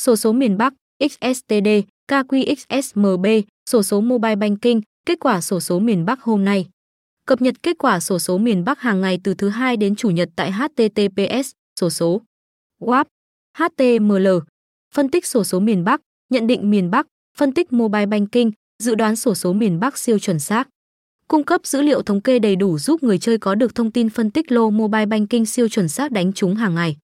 sổ số miền Bắc, XSTD, KQXSMB, sổ số Mobile Banking, kết quả sổ số miền Bắc hôm nay. Cập nhật kết quả sổ số miền Bắc hàng ngày từ thứ hai đến chủ nhật tại https sổ số WAP HTML phân tích sổ số miền Bắc, nhận định miền Bắc, phân tích mobile banking, dự đoán sổ số miền Bắc siêu chuẩn xác. Cung cấp dữ liệu thống kê đầy đủ giúp người chơi có được thông tin phân tích lô mobile banking siêu chuẩn xác đánh trúng hàng ngày.